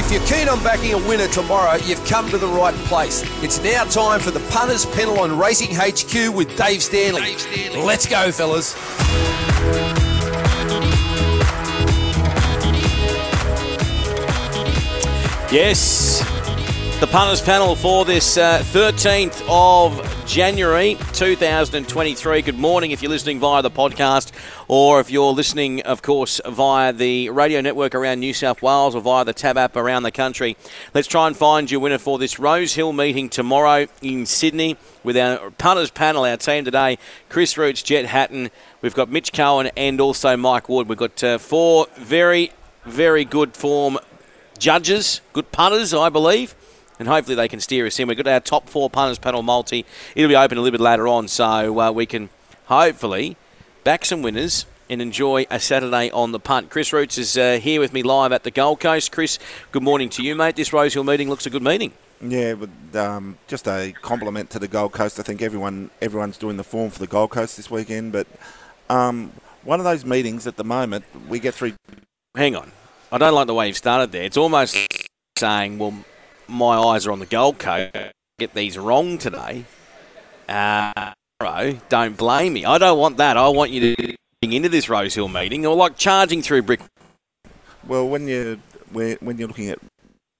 If you're keen on backing a winner tomorrow, you've come to the right place. It's now time for the Punters Panel on Racing HQ with Dave Stanley. Dave Stanley. Let's go, fellas. Yes, the punters panel for this uh, 13th of January 2023. Good morning if you're listening via the podcast or if you're listening, of course, via the radio network around New South Wales or via the Tab app around the country. Let's try and find your winner for this Rose Hill meeting tomorrow in Sydney with our punters panel, our team today, Chris Roots, Jet Hatton. We've got Mitch Cohen and also Mike Wood. We've got uh, four very, very good form judges, good punters, I believe. And hopefully they can steer us in. We've got our top four punters panel multi. It'll be open a little bit later on, so uh, we can hopefully back some winners and enjoy a Saturday on the punt. Chris Roots is uh, here with me live at the Gold Coast. Chris, good morning to you, mate. This Rosehill meeting looks a good meeting. Yeah, but um, just a compliment to the Gold Coast. I think everyone everyone's doing the form for the Gold Coast this weekend, but um, one of those meetings at the moment we get through. Hang on, I don't like the way you've started there. It's almost saying, well, my eyes are on the Gold Coast. Get these wrong today. Uh, don't blame me. I don't want that. I want you to get into this Rosehill meeting or like charging through brick. Well, when you when you're looking at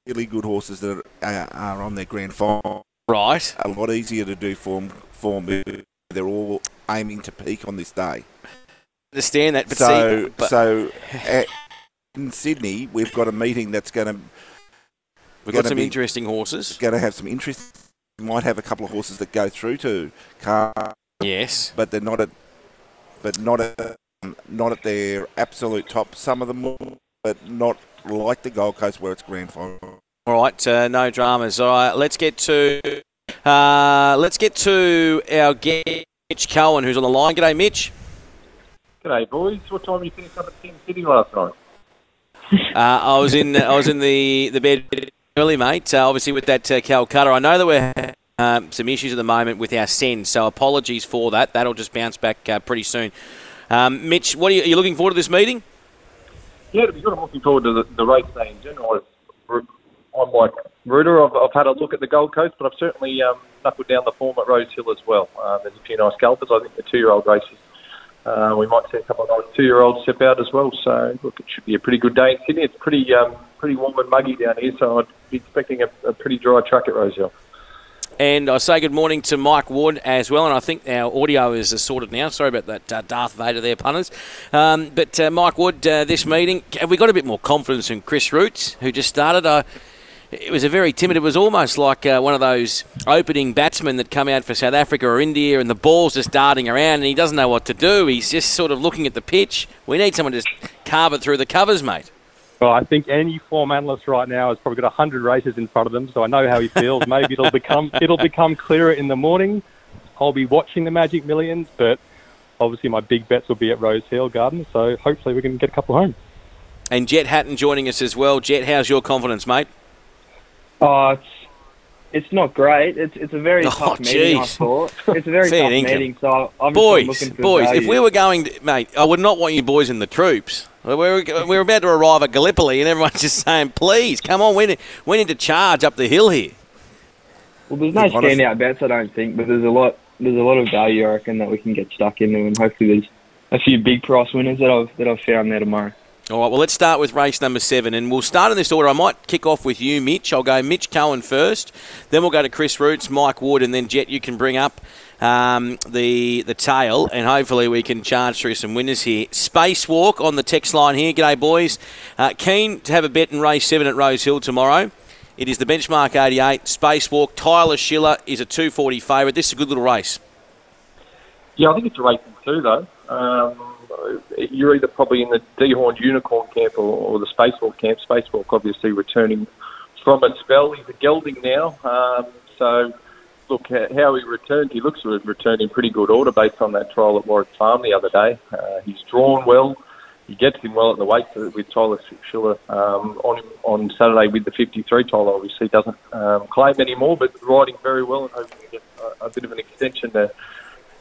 really good horses that are, are on their grand final, right, a lot easier to do form form. They're all aiming to peak on this day. Understand that, but so see, but so at, in Sydney, we've got a meeting that's going to. We've got some be, interesting horses. Going to have some interest. We might have a couple of horses that go through to car. Yes, but they're not at, but not at, not at their absolute top. Some of them, will, but not like the Gold Coast where it's grand final. All right, uh, no dramas. All right, let's get to uh, let's get to our guest, Mitch Cohen, who's on the line. G'day, Mitch. G'day, boys. What time did you finished up at King City last night? Uh, I was in I was in the, the bed early, mate. Uh, obviously with that uh, Calcutta, I know that we're um, some issues at the moment with our send, so apologies for that. That'll just bounce back uh, pretty soon. Um, Mitch, what are you, are you, looking forward to this meeting? Yeah. I'm looking forward to the, the race day in general. I'm like Rooter. I've, I've, had a look at the Gold Coast, but I've certainly um, knuckled down the form at Rose Hill as well. Um, there's a few nice scalpers. I think the two-year-old races uh, we might see a couple of two-year-olds step out as well. So look, it should be a pretty good day in Sydney. It's pretty um, pretty warm and muggy down here, so I'd be expecting a, a pretty dry track at Rosehill. And I say good morning to Mike Wood as well. And I think our audio is sorted now. Sorry about that, uh, Darth Vader there, punters. Um, but uh, Mike Wood, uh, this meeting, have we got a bit more confidence in Chris Roots, who just started? Uh, it was a very timid. It was almost like uh, one of those opening batsmen that come out for South Africa or India, and the ball's just darting around, and he doesn't know what to do. He's just sort of looking at the pitch. We need someone to carve it through the covers, mate. Well, I think any form analyst right now has probably got hundred races in front of them, so I know how he feels. Maybe it'll become it'll become clearer in the morning. I'll be watching the Magic Millions, but obviously my big bets will be at Rosehill Garden, so hopefully we can get a couple home. And Jet Hatton joining us as well. Jet, how's your confidence, mate? Oh, it's it's not great. It's it's a very oh, tough geez. meeting. I thought it's a very tough income. meeting. So I'm boys, boys. Value. If we were going, to, mate, I would not want you boys in the troops. We're we were about to arrive at Gallipoli, and everyone's just saying, "Please, come on, we need, we need to charge up the hill here." Well, there's no standout bets, I don't think, but there's a lot. There's a lot of value, I reckon, that we can get stuck into, and hopefully there's a few big price winners that I've that I've found there tomorrow. All right, well, let's start with race number seven, and we'll start in this order. I might kick off with you, Mitch. I'll go Mitch Cohen first, then we'll go to Chris Roots, Mike Wood, and then Jet, you can bring up um, the the tail, and hopefully we can charge through some winners here. Spacewalk on the text line here. G'day, boys. Uh, keen to have a bet in race seven at Rosehill tomorrow. It is the benchmark 88. Spacewalk. Tyler Schiller is a 240 favourite. This is a good little race. Yeah, I think it's a race in two, though. Um, you're either probably in the dehorned unicorn camp or, or the spacewalk camp. Spacewalk obviously returning from a spell. He's a gelding now. Um, so, look, how he returned, he looks to have returned in pretty good order based on that trial at Warwick Farm the other day. Uh, he's drawn well. He gets him well at the weight with Tyler Schiller um, on on Saturday with the 53. Tyler obviously doesn't um, claim anymore, but riding very well and hoping to get a, a bit of an extension to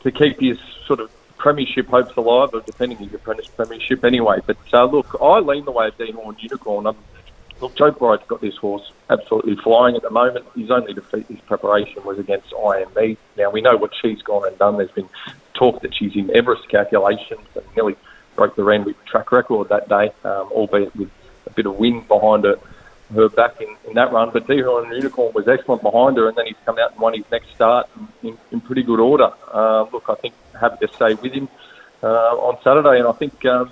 to keep his sort of premiership hopes alive, or depending on your premiership anyway. But uh, look, I lean the way of Dehorn Unicorn. I'm look, Joe Pride's got this horse absolutely flying at the moment. His only defeat his preparation was against IME. Now, we know what she's gone and done. There's been talk that she's in Everest calculations and nearly broke the Randwick track record that day, um, albeit with a bit of wind behind her, her back in, in that run. But Dehorn Unicorn was excellent behind her, and then he's come out and won his next start in, in pretty good order. Uh, look, I think happy to stay with him uh, on Saturday, and I think um,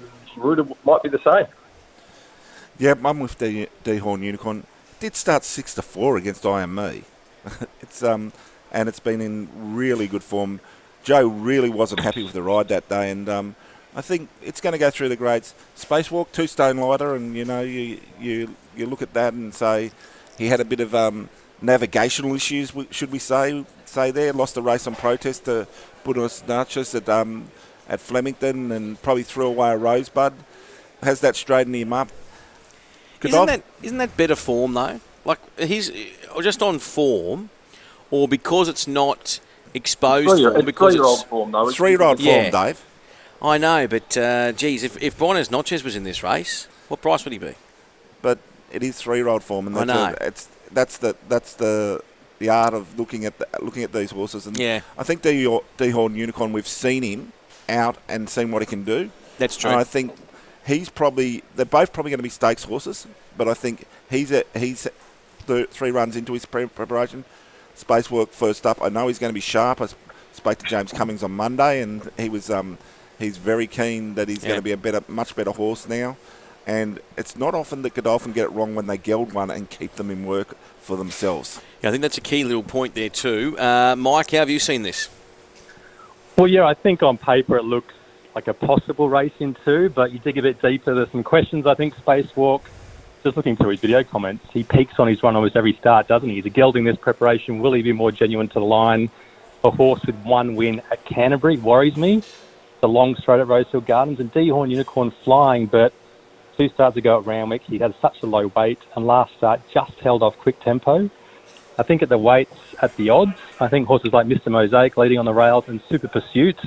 might be the same. Yeah, I'm with the Dehorn Unicorn. Did start six to four against IME. it's um, and it's been in really good form. Joe really wasn't happy with the ride that day, and um, I think it's going to go through the grades. Spacewalk, two stone lighter, and you know you you you look at that and say he had a bit of um, navigational issues, should we say say there? Lost the race on protest to Buenos Noches at um, at Flemington, and probably threw away a rosebud. Has that straightened him up? isn't that isn't that better form though? Like he's just on form, or because it's not exposed three, form. because three-year-old form, though. Three-year-old form. Dave. I know, but uh, geez, if if Buenos Noches was in this race, what price would he be? But it is three-year-old form, and that's I know. A, it's that's the that's the the art of looking at the, looking at these horses. And yeah. I think Dehorn Unicorn, we've seen him out and seen what he can do. That's true. And I think he's probably they're both probably going to be stakes horses, but I think he's a, he's th- three runs into his pre- preparation. Spacewalk first up. I know he's going to be sharp. I spoke to James Cummings on Monday, and he was um, he's very keen that he's yeah. going to be a better, much better horse now. And it's not often that Godolphin get it wrong when they geld one and keep them in work for themselves. Yeah, I think that's a key little point there too. Uh, Mike, how have you seen this? Well, yeah, I think on paper it looks like a possible race in two, but you dig a bit deeper, there's some questions. I think Spacewalk, just looking through his video comments, he peaks on his run almost every start, doesn't he? He's a gelding this preparation. Will he be more genuine to the line? A horse with one win at Canterbury worries me. The long straight at Rosehill Gardens and Dehorn Unicorn flying, but two starts ago at Randwick, he had such a low weight, and last start just held off quick tempo. I think at the weights, at the odds, I think horses like Mr. Mosaic leading on the rails and Super Pursuit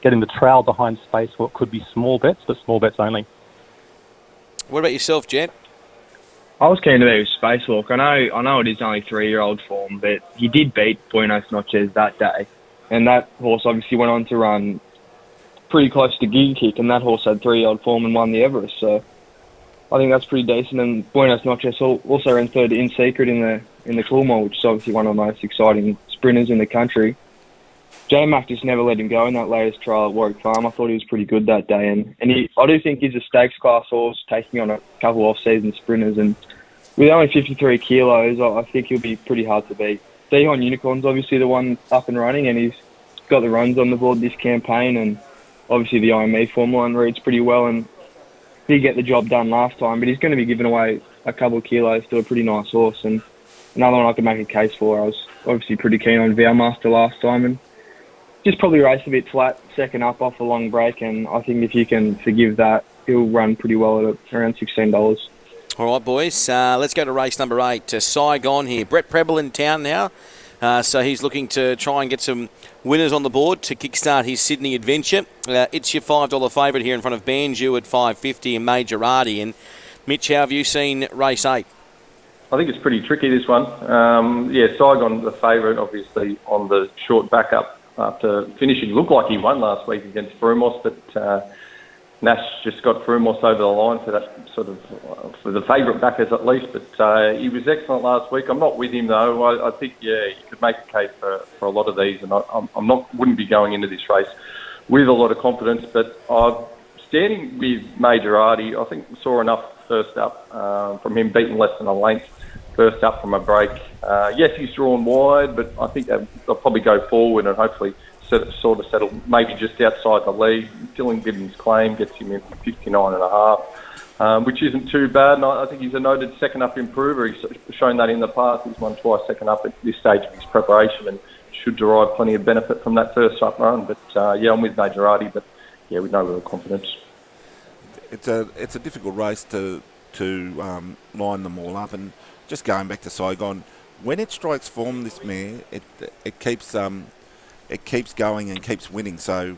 getting the trail behind Spacewalk could be small bets, but small bets only. What about yourself, Jet? I was keen to be with Spacewalk. I know, I know it is only three-year-old form, but he did beat Buenos Noches that day, and that horse obviously went on to run pretty close to Giga Kick, and that horse had three-year-old form and won the Everest. So I think that's pretty decent. And Buenos Noches also ran third in secret in the in the Coolmore, which is obviously one of the most exciting sprinters in the country. J Mac just never let him go in that latest trial at Warwick Farm. I thought he was pretty good that day, and and he, I do think he's a stakes class horse, taking on a couple off-season sprinters, and with only 53 kilos, I, I think he'll be pretty hard to beat. Dehorn Unicorn's obviously the one up and running, and he's got the runs on the board this campaign, and obviously the IME form line reads pretty well, and did get the job done last time, but he's going to be giving away a couple of kilos to a pretty nice horse, and another one I could make a case for. I was obviously pretty keen on Master last time, and just probably race a bit flat, second up off a long break, and I think if you can forgive that, he'll run pretty well at around sixteen dollars. All right, boys. Uh, let's go to race number eight. Saigon here. Brett Prebble in town now, uh, so he's looking to try and get some winners on the board to kickstart his Sydney adventure. Uh, it's your five dollar favourite here in front of Banju at five fifty and Majorati. And Mitch, how have you seen race eight? I think it's pretty tricky this one. Um, yeah, Saigon the favourite, obviously on the short backup after finishing. Looked like he won last week against Frumos, but uh, Nash just got Frumos over the line for that sort of uh, for the favourite backers at least. But uh, he was excellent last week. I'm not with him though. I, I think yeah, you could make a case for, for a lot of these, and I, I'm, I'm not wouldn't be going into this race with a lot of confidence. But I'm standing with Majorati. I think saw enough first up um, from him beating less than a length first up from a break. Uh, yes, he's drawn wide, but I think they'll probably go forward and hopefully sort of settle maybe just outside the lead. Dylan Gibbons' claim gets him in 59 and a half, um, which isn't too bad. And I, I think he's a noted second up improver. He's shown that in the past. He's won twice second up at this stage of his preparation and should derive plenty of benefit from that first up run. But uh, yeah, I'm with Majorati, but yeah, with no real confidence. It's a it's a difficult race to to um, line them all up and just going back to Saigon, when it strikes form, this mare, it it keeps um, it keeps going and keeps winning. So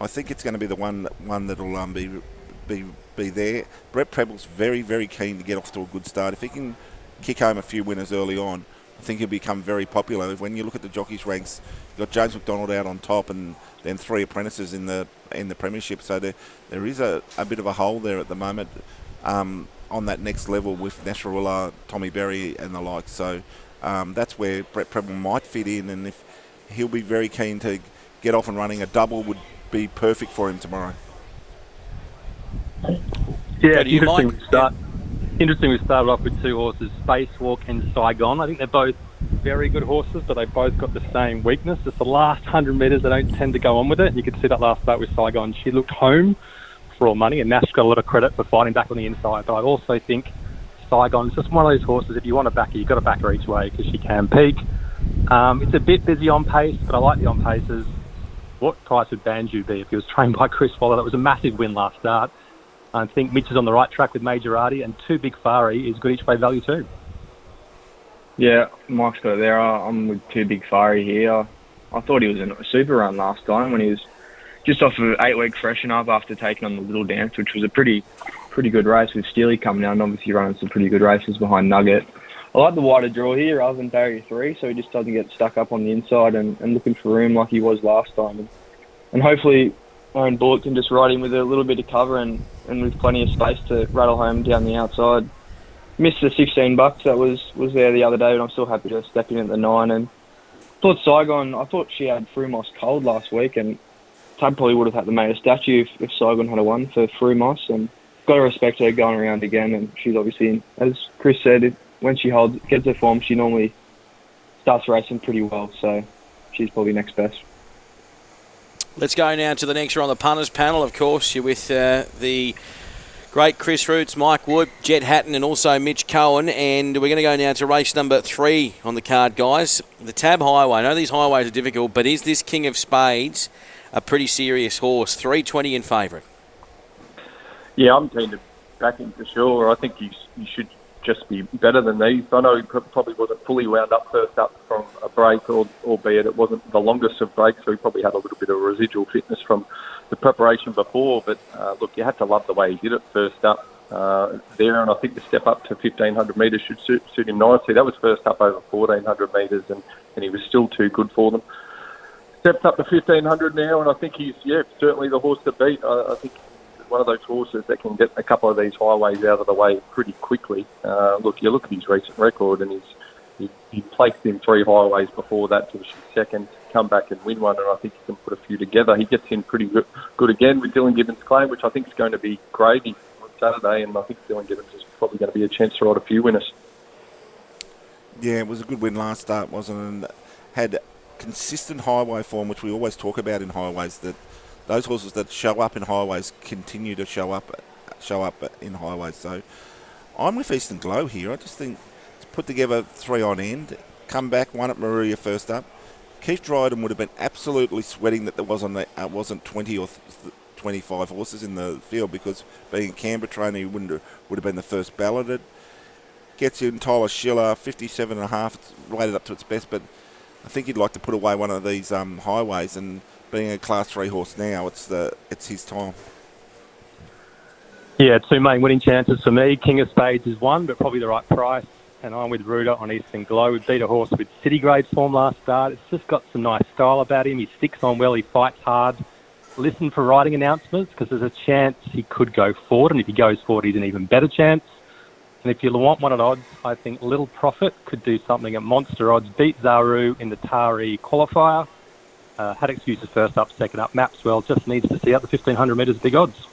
I think it's going to be the one one that'll um, be be be there. Brett Prebble's very very keen to get off to a good start. If he can kick home a few winners early on, I think he'll become very popular. When you look at the jockeys ranks, you've got James McDonald out on top, and then three apprentices in the in the premiership. So there there is a, a bit of a hole there at the moment. Um, on that next level with Nash Rawiller, Tommy Berry, and the like. So um, that's where Brett Prebble might fit in, and if he'll be very keen to get off and running, a double would be perfect for him tomorrow. Yeah, Go to you, interesting. We start, interesting. We started off with two horses, Spacewalk and Saigon. I think they're both very good horses, but they've both got the same weakness. It's the last hundred metres they don't tend to go on with it. You could see that last start with Saigon. She looked home for all money, and Nash got a lot of credit for fighting back on the inside. But I also think Saigon's just one of those horses. If you want to back her, you've got to back her each way because she can peak. Um, it's a bit busy on pace, but I like the on paces. What price would Banju be if he was trained by Chris Waller? That was a massive win last start. I think Mitch is on the right track with Majorati, and two big Fari is good each way value too. Yeah, Mike's got it there. I'm with two big Fari here. I thought he was in a super run last time when he was just off of eight week freshen up after taking on the Little Dance, which was a pretty pretty good race with Steely coming out and obviously running some pretty good races behind Nugget. I like the wider draw here rather than barrier three, so he just doesn't get stuck up on the inside and, and looking for room like he was last time. And, and hopefully Aaron Bullock can just ride him with a little bit of cover and, and with plenty of space to rattle home down the outside. Missed the 16 bucks that was, was there the other day, but I'm still happy to step in at the nine. And thought Saigon, I thought she had Frumos cold last week, and Tab probably would have had to make a statue if, if Saigon had a one for Frumos. And got to respect her going around again. And she's obviously, as Chris said, when she holds gets her form, she normally starts racing pretty well. So she's probably next best. Let's go now to the next row on the punters panel. Of course, you're with uh, the great Chris Roots, Mike Wood, Jet Hatton, and also Mitch Cohen. And we're going to go now to race number three on the card, guys. The Tab Highway. I know these highways are difficult, but is this King of Spades a pretty serious horse? 320 in favourite. Yeah, I'm keen to back him for sure. I think he's, he should just be better than these. I know he probably wasn't fully wound up first up from a break, or, albeit it wasn't the longest of breaks, so he probably had a little bit of residual fitness from the preparation before. But uh, look, you had to love the way he did it first up uh, there, and I think the step up to 1500 metres should suit, suit him nicely. That was first up over 1400 metres, and, and he was still too good for them. Steps up to 1500 now, and I think he's yeah certainly the horse to beat. I, I think one of those horses that can get a couple of these highways out of the way pretty quickly. Uh, look, you look at his recent record, and he's he, he placed in three highways before that, finished second, come back and win one, and I think he can put a few together. He gets in pretty good, good again with Dylan Gibbons' claim, which I think is going to be gravy on Saturday, and I think Dylan Gibbons is probably going to be a chance to ride a few winners. Yeah, it was a good win last start, wasn't it? And had consistent highway form, which we always talk about in highways. That those horses that show up in highways continue to show up, show up in highways. So I'm with Eastern Glow here. I just think put together three on end, come back one at Moruya first up. Keith Dryden would have been absolutely sweating that there wasn't uh, wasn't 20 or th- 25 horses in the field because being a Canberra trainer, he wouldn't have, would have been the first balloted. Gets you in Tyler Schiller, 57 and a half. Rated up to its best, but I think he'd like to put away one of these um, highways. And being a Class Three horse now, it's the it's his time. Yeah, two main winning chances for me. King of Spades is one, but probably the right price. And I'm with Rooter on Eastern Glow. We beat a horse with city grade form last start. It's just got some nice style about him. He sticks on well. He fights hard. Listen for riding announcements because there's a chance he could go forward. And if he goes forward, he's an even better chance. And if you want one at odds, I think Little Profit could do something at monster odds. Beat Zaru in the Tari qualifier. Uh, had excuses first up, second up. Maxwell just needs to see out the 1500 metres big odds.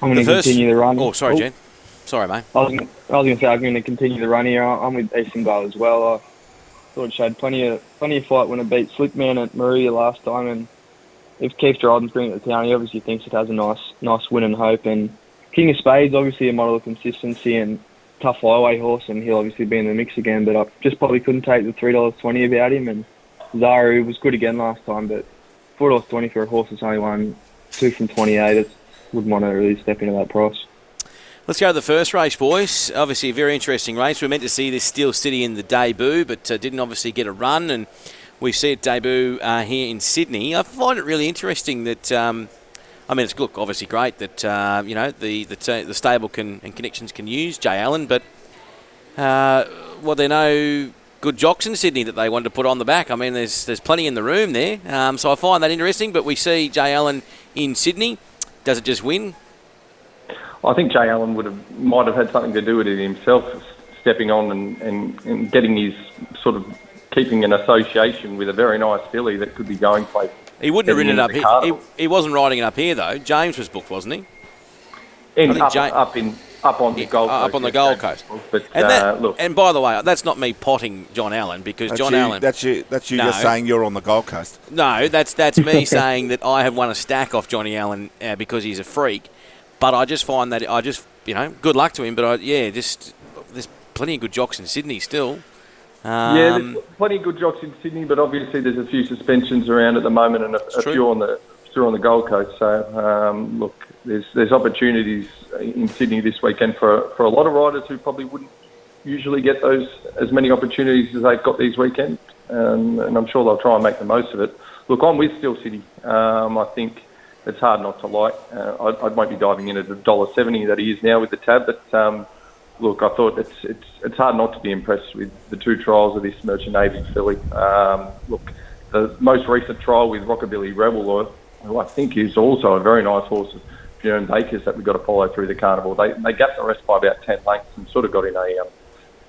I'm going to first- continue the run. Oh, sorry, Jen. Sorry, mate. I was, gonna, I was going to say I'm going to continue the run here. I'm with Eastern Glow as well. I thought it showed plenty of plenty of fight when it beat Slickman at Moruya last time, and if Keith Dryden's bringing it to town, he obviously thinks it has a nice nice win and hope. And King of Spades, obviously a model of consistency and tough highway horse, and he'll obviously be in the mix again. But I just probably couldn't take the three dollars twenty about him. And Zaru was good again last time, but four dollars twenty for a horse that's only won two from twenty eight. Wouldn't want to really step into that price. Let's go to the first race, boys. Obviously, a very interesting race. We are meant to see this Steel City in the debut, but uh, didn't obviously get a run, and we see it debut uh, here in Sydney. I find it really interesting that um, I mean, it's look obviously great that uh, you know the the, t- the stable can and connections can use Jay Allen, but uh, well, are no good jocks in Sydney that they wanted to put on the back. I mean, there's there's plenty in the room there, um, so I find that interesting. But we see Jay Allen in Sydney. Does it just win? I think Jay Allen would have might have had something to do with it himself, stepping on and, and, and getting his sort of keeping an association with a very nice filly that could be going places. He wouldn't have ridden it up here. He, he wasn't riding it up here though. James was booked, wasn't he? In, up, up in up on the Gold uh, Coast. up on the Gold Coast. But And uh, that, look, and by the way, that's not me potting John Allen because That's John you, Allen. That's you. That's you No. just saying you're on the Gold Coast. No, that's that's me saying that I have won a stack off Johnny Allen uh, because he's a freak. But I just find that I just you know good luck to him. But I, yeah, just there's plenty of good jocks in Sydney still. Um, yeah, there's plenty of good jocks in Sydney, but obviously there's a few suspensions around at the moment and a, a true. few on the few on the Gold Coast. So um, look, there's there's opportunities in Sydney this weekend for for a lot of riders who probably wouldn't usually get those as many opportunities as they've got these weekends, um, and I'm sure they'll try and make the most of it. Look, I'm with Steel City. Um, I think it's hard not to like. Uh, I, I won't be diving in at the dollar seventy that he is now with the tab, but um, look, I thought it's it's it's hard not to be impressed with the two trials of this Merchant Navy filly. Um, look, the most recent trial with Rockabilly Rebel, who I think is also a very nice horse, Bakers, that we've got to follow through the carnival. They they gapped the rest by about ten lengths and sort of got in a um,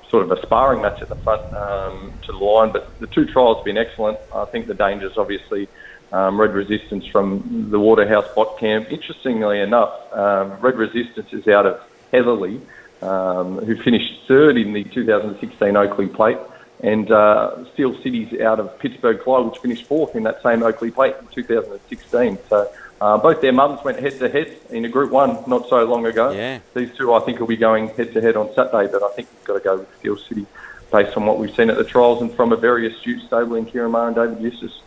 sort of a sparring match at the front um, to the line. But the two trials have been excellent. I think the dangers, obviously, um, Red Resistance from the Waterhouse Bott Camp. Interestingly enough, um, Red Resistance is out of Heatherly, um, who finished third in the 2016 Oakleigh Plate. And uh, Steel City's out of Pittsburgh Clyde, which finished fourth in that same Oakleigh Plate in 2016. So uh, both their mums went head to head in a Group One not so long ago. Yeah. These two, I think, will be going head to head on Saturday, but I think we've got to go with Steel City based on what we've seen at the trials and from a very astute stable in Ciaron Maher and David Eustace.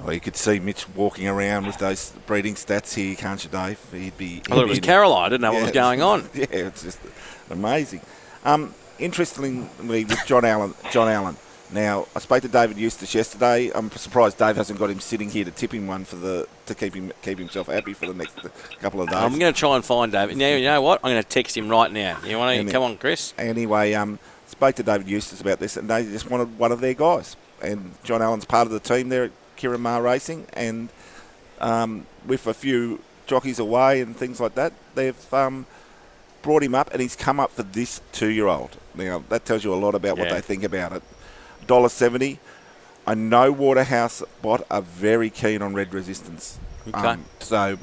Oh, you could see Mitch walking around with those breeding stats here, can't you, Dave? He'd be. I thought it was Caroline. I didn't know what was going on. Yeah, it's just amazing. Um, interestingly, with John Allen, John Allen. Now, I spoke to David Eustace yesterday. I'm surprised Dave hasn't got him sitting here to tip him one for the to keep him keep himself happy for the next couple of days. I'm going to try and find David. Now, you know what? I'm going to text him right now. You want to come on, Chris? anyway, um, spoke to David Eustace about this, and they just wanted one of their guys. And John Allen's part of the team there at Ciaron Maher Racing, and um, with a few jockeys away and things like that, they've um, brought him up, and he's come up for this two-year-old. Now that tells you a lot about what they think about it. Dollar seventy. I know Waterhouse Bott are very keen on Red Resistance, Um, Okay. so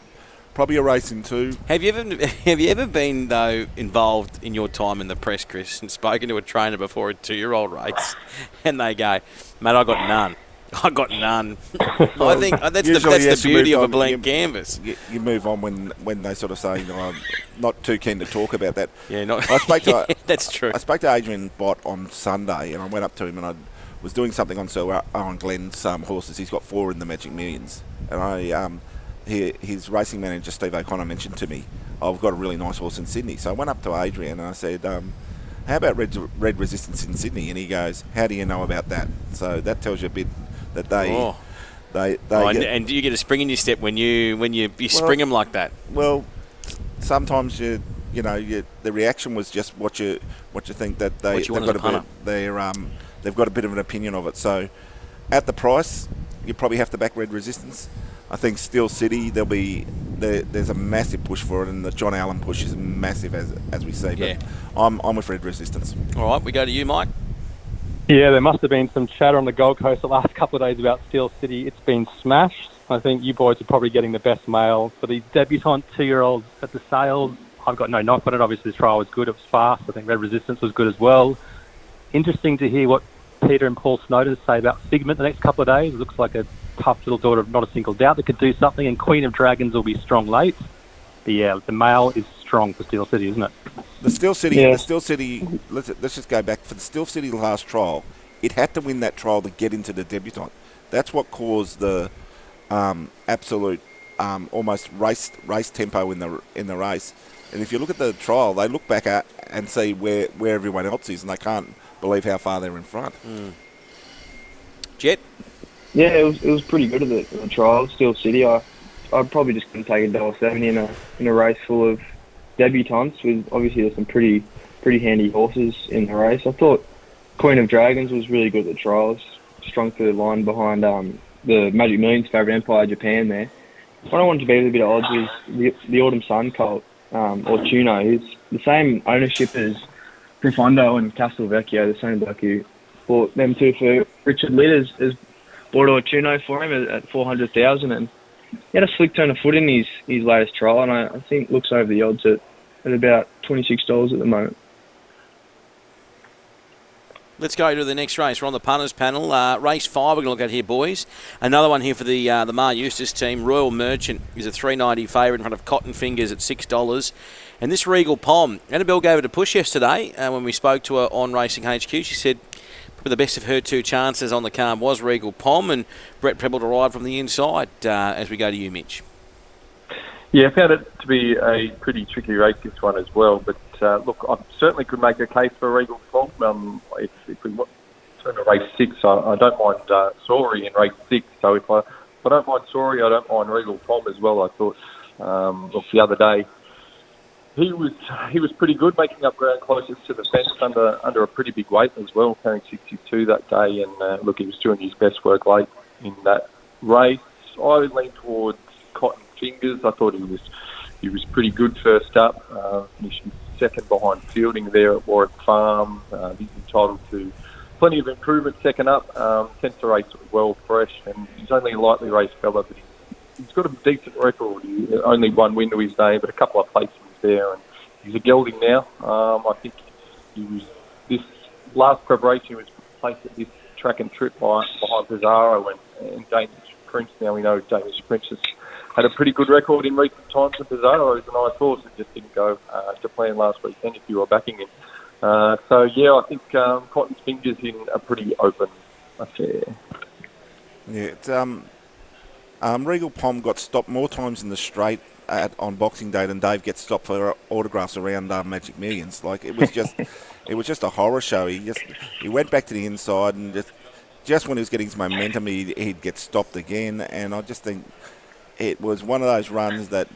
probably a racing two. Have you ever have you ever been though involved in your time in the press, Chris, and spoken to a trainer before a two-year-old race, and they go, "Mate, I got none. I got none." I think uh, that's the that's yes, the beauty of a blank You- canvas. you, you move on when, when they sort of say, no, I'm not too keen to talk about that. Yeah, not. I spoke to Yeah, that's true. I spoke to Adrian Bott on Sunday, and I went up to him and I was doing something on Sir Owen Glenn's um, horses. He's got four in the Magic Millions, and I um, he, his racing manager Steve O'Connor mentioned to me, I've got a really nice horse in Sydney. So I went up to Adrian and I said, um, how about Red, Red Resistance in Sydney? And he goes, how do you know about that? So that tells you a bit that they Oh. they they Oh, and, and do you get a spring in your step when you when you, you Well- spring them like that? well, sometimes you you know you, the reaction was just what you what you think that they What you they've got a a bit, they're um they've got a bit of an opinion of it. So at the price, you probably have to back Red Resistance. I think Steel City there'll be there, there's a massive push for it, and the John Allen push is massive as as we see. But Yeah. I'm I'm with Red Resistance. All right, we go to you, Mike. Yeah, there must have been some chatter on the Gold Coast the last couple of days about Steel City. It's been smashed. I think you boys are probably getting the best mail for these debutant two-year-olds at the sales. I've got no knock on it. Obviously, the trial was good. It was fast. I think Red Resistance was good as well. Interesting to hear what Peter and Paul Snowden say about Figment the next couple of days. It looks like a tough little daughter of not a single doubt that could do something. And Queen of Dragons will be strong late. But yeah, the mail is strong for Steel City, isn't it? The Steel City, Yeah. the Steel City. Let's let's just go back for the Steel City last trial. It had to win that trial to get into the debutant. That's what caused the um, absolute um, almost race race tempo in the in the race. And if you look at the trial, they look back at and see where, where everyone else is, and they can't believe how far they're in front. Jet. Yeah, it was, it was pretty good at the, at the trial. Steel City, I, I'd probably just going to take a dollar seventy in a in a race full of debutants. With obviously there's some pretty pretty handy horses in the race. I thought Queen of Dragons was really good at the trials, strong through the line behind um, the Magic Millions favourite Empire Japan there. What I wanted to beat with a bit of odds was the, the Autumn Sun Colt um, or Tuno. It's the same ownership as Profondo and Castelvecchio, the same bloke who bought them two for Richard Litt has, bought a Tuno for him at, at 400000 and he had a slick turn of foot in his, his latest trial and I, I think looks over the odds at, at about $26 at the moment. Let's go to the next race. We're on the punters panel. Uh, race five, we're going to look at here, boys. Another one here for the uh, the Maher Eustace team. Royal Merchant is a three ninety favourite in front of Cotton Fingers at six dollars. And this Regal Pom, Annabelle gave it a push yesterday uh, when we spoke to her on Racing HQ. She said probably the best of her two chances on the card was Regal Pom, and Brett Prebble to ride from the inside uh, as we go to you, Mitch. Yeah, I found it to be a pretty tricky race this one as well. But uh, look, I certainly could make a case for Regal Pom. Um, if, if we turn to race six, I, I don't mind uh, Sorry in race six. So if I, I don't mind Sorry, I don't mind Regal Pom as well. I thought, um, look, the other day he was he was pretty good, making up ground closest to the fence under under a pretty big weight as well, carrying 62 that day. And uh, look, he was doing his best work late in that race. I leaned towards Cotton Fingers. I thought he was he was pretty good first up, uh, finishing second behind Fielding there at Warwick Farm. Uh, he's entitled to plenty of improvement second up. Um, tends to race well fresh, and he's only a lightly raced fella, but he's, got a decent record. He, only one win to his name, but a couple of placements there, and he's a gelding now. Um, I think he was this last preparation he was placed at this track and trip by, behind Pizarro and, and Danish Prince. Now we know Danish Prince has had a pretty good record in recent times, and Pizarro is a nice horse. It just didn't go uh, to plan last weekend if you were backing him. Uh, so yeah, I think um, Cotton's fingers in a pretty open affair. Yeah, it's, um, um, Regal Pom got stopped more times in the straight at, on Boxing Day than Dave gets stopped for autographs around uh, Magic Millions. Like it was just, it was just a horror show. He just he went back to the inside and just just when he was getting his momentum, he'd, he'd get stopped again. And I just think it was one of those runs that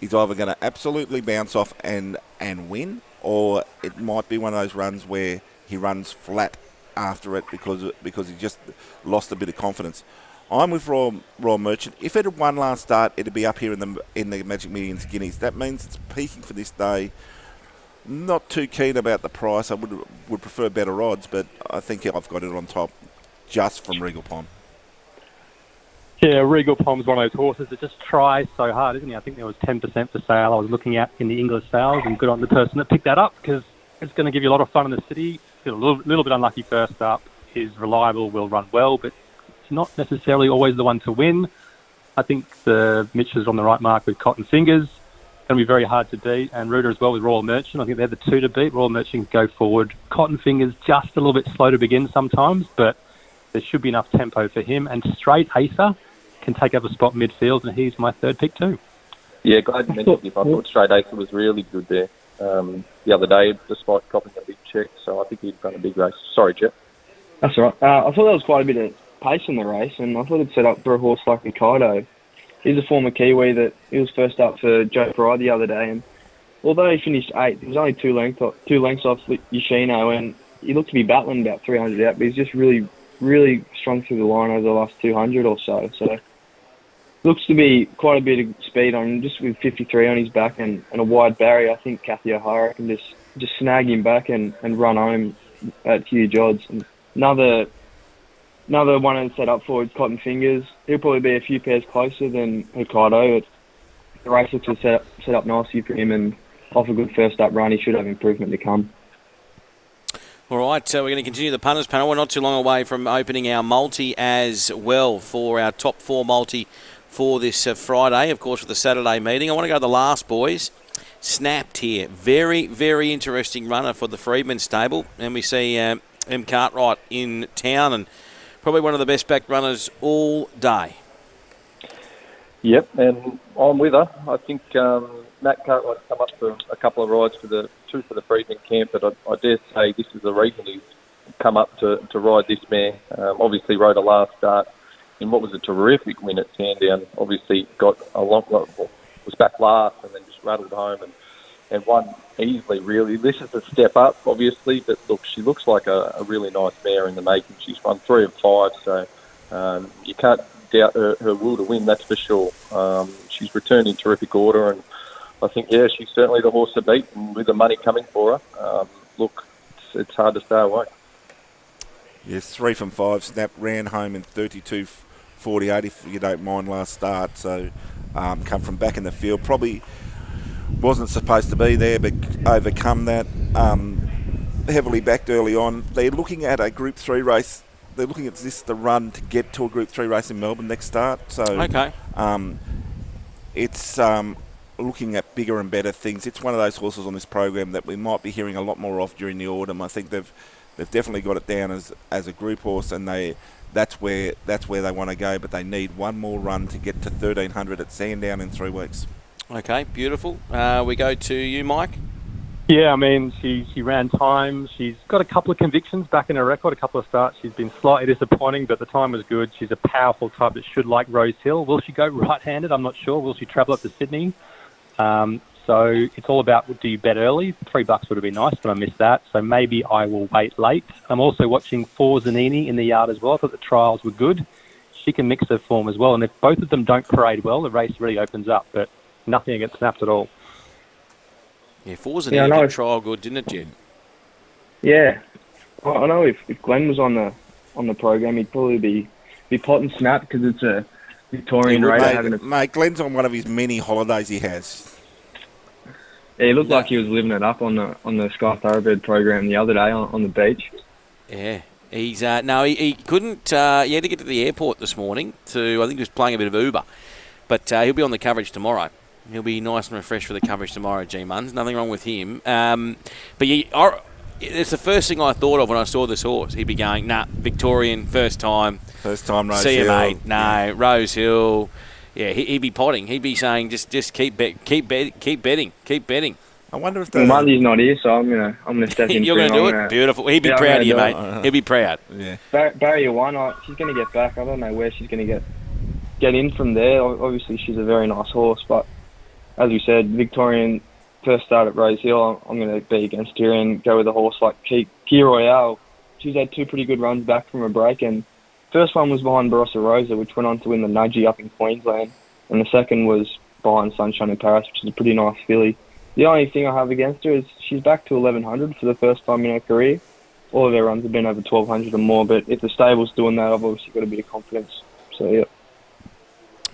he's either going to absolutely bounce off and and win, or it might be one of those runs where he runs flat after it because because he just lost a bit of confidence. I'm with Royal, Royal Merchant. If it had one last start, it'd be up here in the in the Magic Millions Guineas. That means it's peaking for this day. Not too keen about the price. I would would prefer better odds, but I think I've got it on top just from Regal Pom. Yeah, Regal Pom's one of those horses that just tries so hard, isn't he? I think there was 10% for sale I was looking at in the Inglis sales, and good on the person that picked that up because it's going to give you a lot of fun in the city. Feel a little, little bit unlucky first up. Is reliable, will run well, but it's not necessarily always the one to win. I think the Mitch is on the right mark with Cotton Fingers. Going to be very hard to beat, and Rooter as well with Royal Merchant. I think they're the two to beat. Royal Merchant go forward. Cotton Fingers just a little bit slow to begin sometimes, but there should be enough tempo for him. And Straight Acer can take up a spot midfield, and he's my third pick too. Yeah, glad you mentioned him. I thought Straight Acer was really good there um, the other day, despite copping a big check. So I think he'd run a big race. Sorry, Jet. That's all right. Uh, I thought that was quite a bit of pace in the race, and I thought it'd set up for a horse like Mikado. He's a former Kiwi that he was first up for Joe Fry the other day, and although he finished eighth, he was only two lengths off, two lengths off Yoshino, and he looked to be battling about 300 out, but he's just really, really strong through the line over the last 200 or so. So looks to be quite a bit of speed on him, just with 53 on his back and, and a wide barrier. I think Kathy O'Hara can just just snag him back and, and run home at huge odds. And another another one to set up for is Cotton Fingers. He'll probably be a few pairs closer than Hokkaido. The race looks to set up, set up nicely for him and off a good first up run, he should have improvement to come. All right, so we're going to continue the punters panel. We're not too long away from opening our multi as well for our top four multi for this uh, Friday, of course, for the Saturday meeting. I want to go to the last, boys. Snapped here. Very, very interesting runner for the Freedman stable. And we see uh, M. Cartwright in town and probably one of the best back runners all day. Yep, and I'm with her. I think um, Matt Cartwright's come up for a couple of rides for the two for the Freedman camp, but I, I dare say this is the reason he's come up to, to ride this mare. Um, obviously rode a last start in what was a terrific win at Sandown. Obviously, got a long was back last and then just rattled home and and won easily. Really, this is a step up, obviously, but look, she looks like a, a really nice mare in the making. She's won three of five, so um, you can't doubt her, her will to win. That's for sure. Um, she's returned in terrific order, and I think yeah, she's certainly the horse to beat. And with the money coming for her, um, look, it's, it's hard to stay away. Yes, three from five. Snap ran home in 32 48, if you don't mind, last start. So, um, come from back in the field. Probably wasn't supposed to be there, but overcome that. Um, heavily backed early on. They're looking at a Group 3 race. They're looking at this the run to get to a Group 3 race in Melbourne next start. So, Okay. um, it's um, looking at bigger and better things. It's one of those horses on this program that we might be hearing a lot more of during the autumn. I think they've they've definitely got it down as as a group horse, and they that's where that's where they want to go. But they need one more run to get to 1300 at Sandown in three weeks. Okay, beautiful. Uh, we go to you, Mike. Yeah, I mean, she, she ran time. She's got a couple of convictions back in her record, a couple of starts. She's been slightly disappointing, but the time was good. She's a powerful type that should like Rose Hill. Will she go right-handed? I'm not sure. Will she travel up to Sydney? Um, so it's all about do you bet early? Three bucks would have been nice, but I missed that. So maybe I will wait late. I'm also watching For Zanini in the yard as well. I thought the trials were good. She can mix her form as well, and if both of them don't parade well, the race really opens up. But nothing against snapped at all. Yeah, four's an Yeah, I yeah, know. trial good, didn't it, Jed? Yeah, well, I know if, if Glenn was on the on the program, he'd probably be be pot and snap because it's a Victorian He would, race Mate, mate, Glenn's on one of his many holidays he has. Yeah, he looked No. like he was living it up on the on the Sky Thoroughbred program the other day on, on the beach. Yeah. He's uh, no, he, he couldn't. Uh, he had to get to the airport this morning to. I think he was playing a bit of Uber, but uh, he'll be on the coverage tomorrow. He'll be nice and refreshed for the coverage tomorrow. G Muns, nothing wrong with him. Um, but yeah, I, it's the first thing I thought of when I saw this horse. He'd be going, nah, Victorian, first time. First time Rose See you, Hill. mate. No, Rose Hill. Yeah, he, he'd be potting. He'd be saying, just, just keep, bet, keep, bet, keep betting, keep betting. I wonder if Well, the Monday's not here, so I'm gonna I'm gonna step in. You're going to do I'm it. gonna- Beautiful. He'd be Yeah, proud of you, mate. it. He'll be proud. yeah. Bar- barrier one, I, she's going to get back. I don't know where she's going to get get in from there. Obviously, she's a very nice horse, but as we said, Victorian first start at Rose Hill. I'm, I'm going to be against her and go with a horse like Key, Key Royale. She's had two pretty good runs back from a break, and first one was behind Barossa Rosa, which went on to win the Nudgy up in Queensland, and the second was behind Sunshine in Paris, which is a pretty nice filly. The only thing I have against her is she's back to 1100 for the first time in her career all of their runs have been over 1200 or more. But if the stable's doing that, I've obviously got a bit of confidence. So yeah.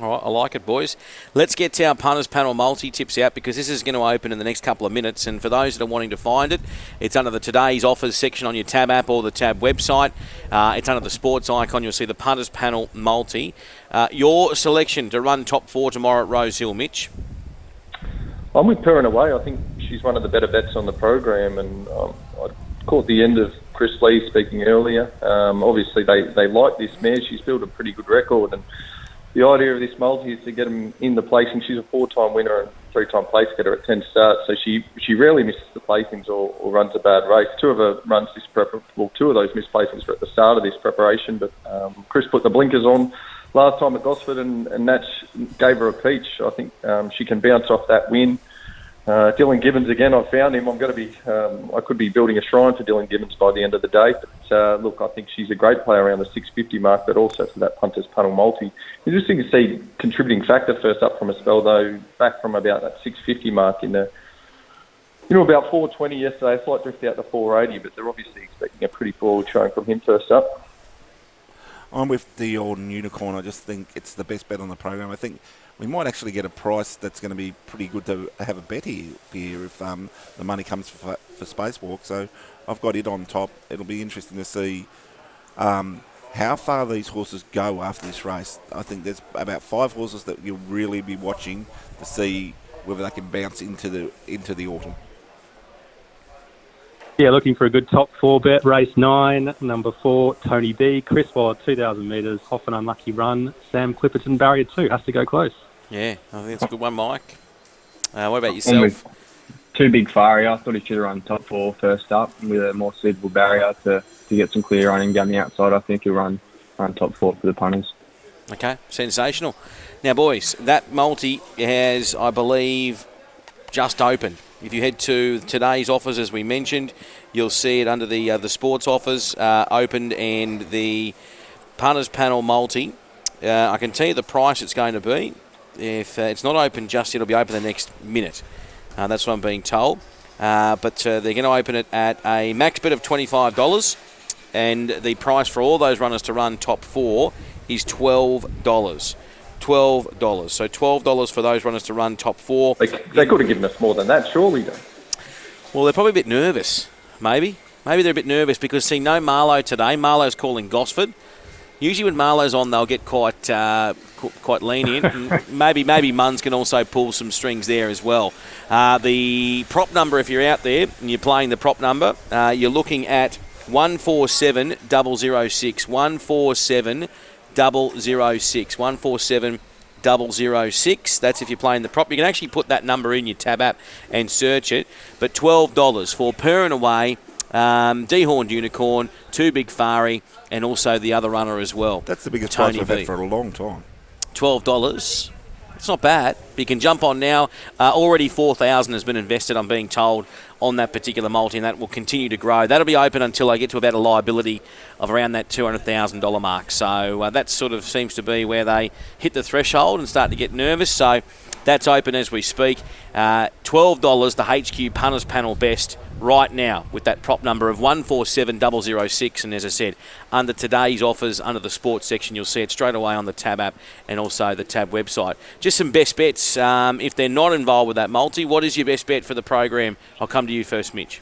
All right, I like it, boys. Let's get to our punters panel multi tips out because this is going to open in the next couple of minutes. And for those that are wanting to find it, it's under the today's offers section on your Tab app or the Tab website. Uh, it's under the sports icon. You'll see the punters panel multi. Uh, your selection to run top four tomorrow at Rose Hill, Mitch. I'm with Perrin away. I think she's one of the better bets on the program, and um, I caught the end of Chris Lee speaking earlier. Um, obviously, they, they like this mare. She's built a pretty good record, and the idea of this multi is to get them in the placing. She's a four-time winner and three-time place getter at 10 starts, so she she rarely misses the placings or, or runs a bad race. Two of her runs this prep, well, two of those missed placings were at the start of this preparation, but um, Chris put the blinkers on last time at Gosford, and, and that gave her a peach. I think um, she can bounce off that win. Uh, Dylan Gibbons again. I found him. I'm going to be. Um, I could be building a shrine for Dylan Gibbons by the end of the day. But uh, look, I think she's a great player around the 650 mark, but also for that punters panel multi. Interesting to see contributing factor first up from a spell though, back from about that 650 mark in the. You know, about 420 yesterday, a slight drift out to 480, but they're obviously expecting a pretty forward showing from him first up. I'm with the old unicorn. I just think it's the best bet on the program. I think we might actually get a price that's going to be pretty good to have a bet here, if um, the money comes for, for Spacewalk. So I've got it on top. It'll be interesting to see um, how far these horses go after this race. I think there's about five horses that you'll really be watching to see whether they can bounce into the into the autumn. Yeah, looking for a good top four bet. Race nine, number four, Tony B. Chris Waller, 2,000 metres, off an unlucky run. Sam Clipperton, barrier two, has to go close. Yeah, I think it's a good one, Mike. Uh, what about yourself? with too big Faria. I thought he should have run top four first up with a more suitable barrier to, to get some clear running down the outside. I think he'll run run top four for the punters. Okay, sensational. Now, boys, that multi has, I believe, just opened. If you head to today's offers, as we mentioned, you'll see it under the uh, the sports offers uh, opened and the punters panel multi. Uh, I can tell you the price it's going to be. If uh, it's not open just yet, it'll be open the next minute. Uh, that's what I'm being told. Uh, but they're going to open it at a max bid of $25, and the price for all those runners to run top four is $12. $12. So $12 for those runners to run top four. They, they could have given us more than that, surely. Though. Well, they're probably a bit nervous, maybe. Maybe they're a bit nervous because, see, no Marlow today. Marlow's calling Gosford. Usually when Marlow's on, they'll get quite uh, quite lenient. Maybe maybe Munns can also pull some strings there as well. Uh, the prop number, if you're out there and you're playing the prop number, uh, you're looking at 147 006. 147 006. 147 006. That's if you're playing the prop. You can actually put that number in your tab app and search it. But $12 for per and away, um, dehorned unicorn, two big Fari, and also the other runner as well. That's the biggest Tony price we've had for a long time. twelve dollars. It's not bad. But you can jump on now. Uh, already four thousand has been invested. I'm being told on that particular multi, and that will continue to grow. That'll be open until I get to about a liability of around that two hundred thousand dollar mark. So uh, that sort of seems to be where they hit the threshold and start to get nervous. So that's open as we speak. Uh, twelve dollars the HQ punters panel best right now with that prop number of 147006 and as I said under today's offers under the sports section you'll see it straight away on the tab app and also the tab website. Just some best bets. Um, if they're not involved with that multi what is your best bet for the program? I'll come to you first Mitch.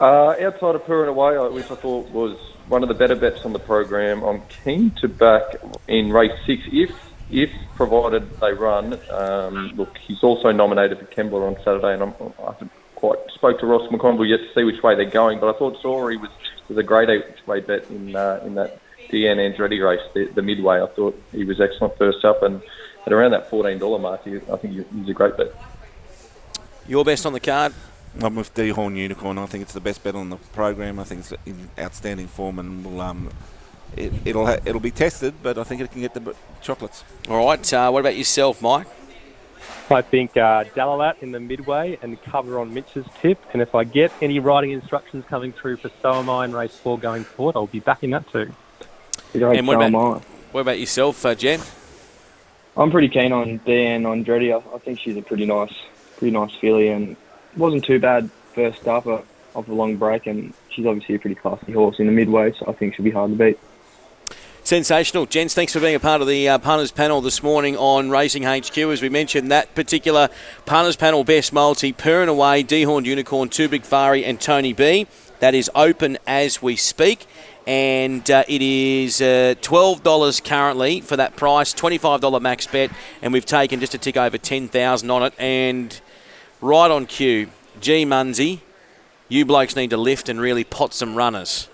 Uh, outside of Per and Away, which I thought was one of the better bets on the program, I'm keen to back in race six if, if provided they run. Um, look, he's also nominated for Kembla on Saturday, and I'm, I haven't quite spoke to Ross McConville yet to see which way they're going. But I thought Sorry was was a great each way bet in uh, in that Deanne Andretti race, the, the midway. I thought he was excellent first up, and at around that fourteen dollar mark, he, I think he's a great bet. your best on the card I'm with Dehorn Unicorn. I think it's the best bet on the program. I think it's in outstanding form and will um, it, it'll ha- it'll be tested, but I think it can get the b- chocolates. all right uh, what about yourself Mike I think uh, Dalalat in the midway and cover on Mitch's tip. And if I get any riding instructions coming through for So Am I in race four going forward, I'll be backing that too. And what so about- am what about yourself uh, Jen I'm pretty keen on Deanne Andretti. I, I think she's a pretty nice, pretty nice filly, and wasn't too bad first up off a long break, and she's obviously a pretty classy horse in the midway, so I think she'll be hard to beat. Sensational. Gents, thanks for being a part of the uh, punters panel this morning on Racing HQ. As we mentioned, that particular punters panel best multi, Per and Away, Dehorned Unicorn, Two Big Fari, and Tony B. That is open as we speak. And uh, it is uh, $12 currently for that price, $25 max bet. And we've taken just a tick over 10000 on it. And right on cue, G Munsey, you blokes need to lift and really pot some runners.